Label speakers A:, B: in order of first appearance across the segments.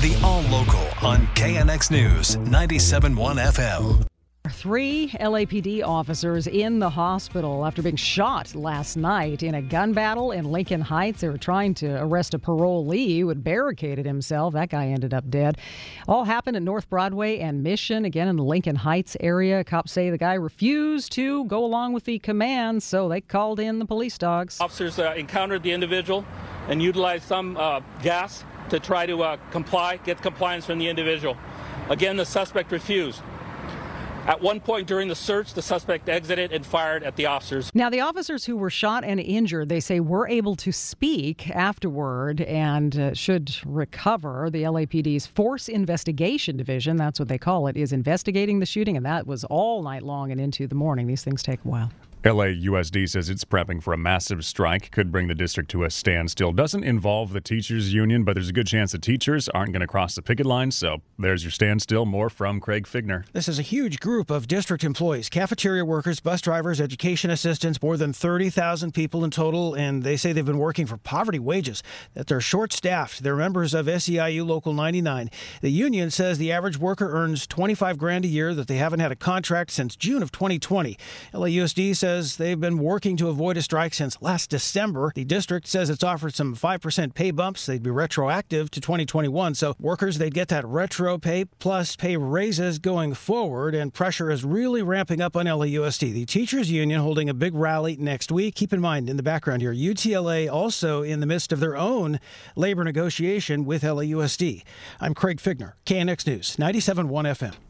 A: The All Local on KNX News 97.1 FM.
B: Three LAPD officers in the hospital after being shot last night in a gun battle in Lincoln Heights. They were trying to arrest a parolee who had barricaded himself. That guy ended up dead. All happened at North Broadway and Mission, again in the Lincoln Heights area. Cops say the guy refused to go along with the command, so they called in the police dogs.
C: Officers uh, encountered the individual and utilized some uh, gas to try to uh, comply, get compliance from the individual. Again, the suspect refused. At one point during the search, the suspect exited and fired at the officers.
B: Now, the officers who were shot and injured, they say, were able to speak afterward and uh, should recover. The LAPD's Force Investigation Division, that's what they call it, is investigating the shooting, and that was all night long and into the morning. These things take a while.
D: LAUSD says it's prepping for a massive strike, could bring the district to a standstill. Doesn't involve the teachers union, but there's a good chance the teachers aren't going to cross the picket line. So there's your standstill. More from Craig Fiegener.
E: This is a huge group of district employees, cafeteria workers, bus drivers, education assistants, more than 30,000 people in total. And they say they've been working for poverty wages, that they're short staffed. They're members of SEIU Local 99. The union says the average worker earns 25 grand a year, that they haven't had a contract since June of 2020. LAUSD says they've been working to avoid a strike since last December. The district says it's offered some 5% pay bumps. They'd be retroactive to 2021. So workers, they'd get that retro pay plus pay raises going forward. And pressure is really ramping up on LAUSD. The teachers union holding a big rally next week. Keep in mind in the background here, UTLA also in the midst of their own labor negotiation with LAUSD. I'm Craig Fiegener, KNX News, 97.1 FM.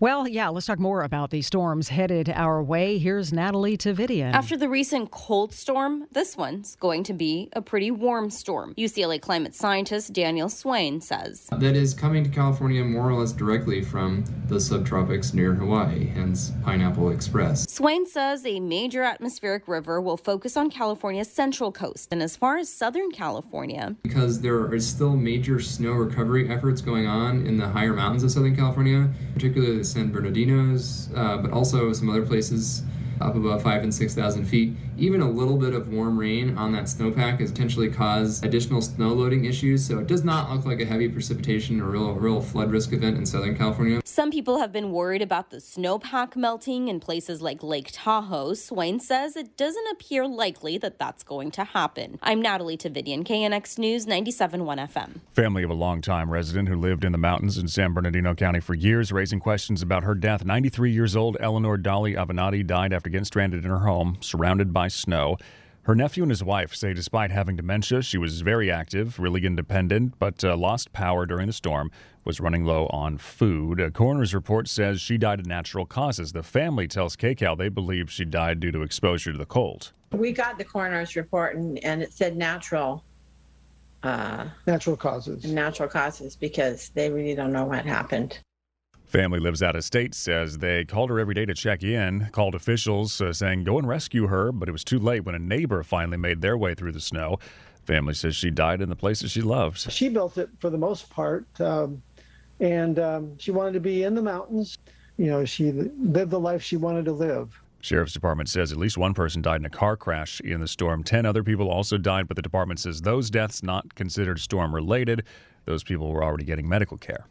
B: Well, yeah, let's talk more about the storms headed our way. Here's Natalie Tavidian.
F: After the recent cold storm, this one's going to be a pretty warm storm. UCLA climate scientist Daniel Swain says.
G: That is coming to California more or less directly from the subtropics near Hawaii, hence Pineapple Express.
F: Swain says a major atmospheric river will focus on California's central coast and as far as Southern California.
G: Because there are still major snow recovery efforts going on in the higher mountains of Southern California, particularly the San Bernardinos, uh, but also some other places up above five and 6,000 feet. Even a little bit of warm rain on that snowpack has potentially caused additional snow loading issues. So it does not look like a heavy precipitation or real, real flood risk event in Southern California.
F: Some people have been worried about the snowpack melting in places like Lake Tahoe. Swain says it doesn't appear likely that that's going to happen. I'm Natalie Tavidian, KNX News 97.1 FM.
D: Family of a longtime resident who lived in the mountains in San Bernardino County for years, raising questions about her death. 93 years old Eleanor Dolly Avenatti died after getting stranded in her home, surrounded by snow. Her nephew and his wife say despite having dementia, she was very active, really independent, but uh, lost power during the storm, was running low on food. A coroner's report says she died of natural causes. The family tells KCAL they believe she died due to exposure to the cold.
H: We got the coroner's report and, and it said natural. Uh,
I: natural causes.
H: Natural causes because they really don't know what happened.
D: Family lives out of state says they called her every day to check in, called officials uh, saying go and rescue her, but it was too late when a neighbor finally made their way through the snow. Family says she died in the places she loves.
I: She built it for the most part, um, and um, she wanted to be in the mountains. You know, she lived the life she wanted to live.
D: Sheriff's Department says at least one person died in a car crash in the storm. Ten other people also died, but the department says those deaths not considered storm related. Those people were already getting medical care.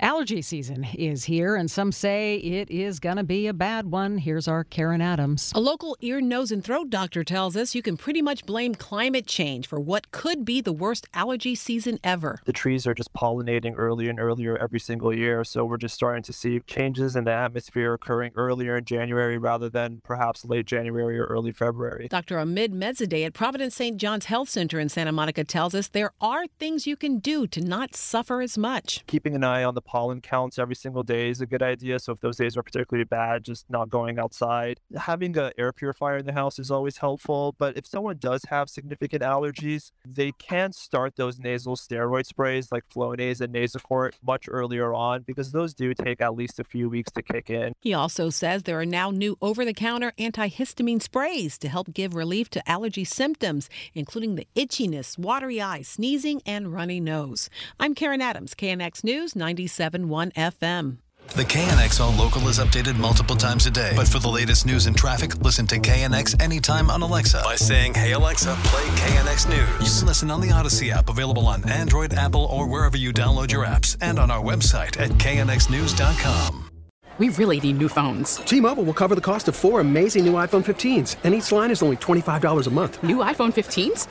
B: Allergy season is here, and some say it is going to be a bad one. Here's our Karen Adams.
J: A local ear, nose, and throat doctor tells us you can pretty much blame climate change for what could be the worst allergy season ever.
K: The trees are just pollinating earlier and earlier every single year, so we're just starting to see changes in the atmosphere occurring earlier in January rather than perhaps late January or early February.
J: Dr. Ahmed Medzadeh at Providence St. John's Health Center in Santa Monica tells us there are things you can do to not suffer as much.
K: Keeping an eye eye on the pollen counts every single day is a good idea. So if those days are particularly bad, just not going outside. Having an air purifier in the house is always helpful. But if someone does have significant allergies, they can start those nasal steroid sprays like Flonase and Nasacort much earlier on because those do take at least a few weeks to kick in.
J: He also says there are now new over the counter antihistamine sprays to help give relief to allergy symptoms, including the itchiness, watery eyes, sneezing, and runny nose. I'm Karen Adams, KNX News 97.1 FM.
A: The KNX All Local is updated multiple times a day. But for the latest news and traffic, listen to KNX anytime on Alexa by saying, Hey Alexa, play KNX News. You can listen on the Audacy app, available on Android, Apple, or wherever you download your apps, and on our website at knxnews.com.
L: We really need new phones.
M: T-Mobile will cover the cost of four amazing new iPhone 15s, and each line is only $25 a month.
L: New iPhone 15s?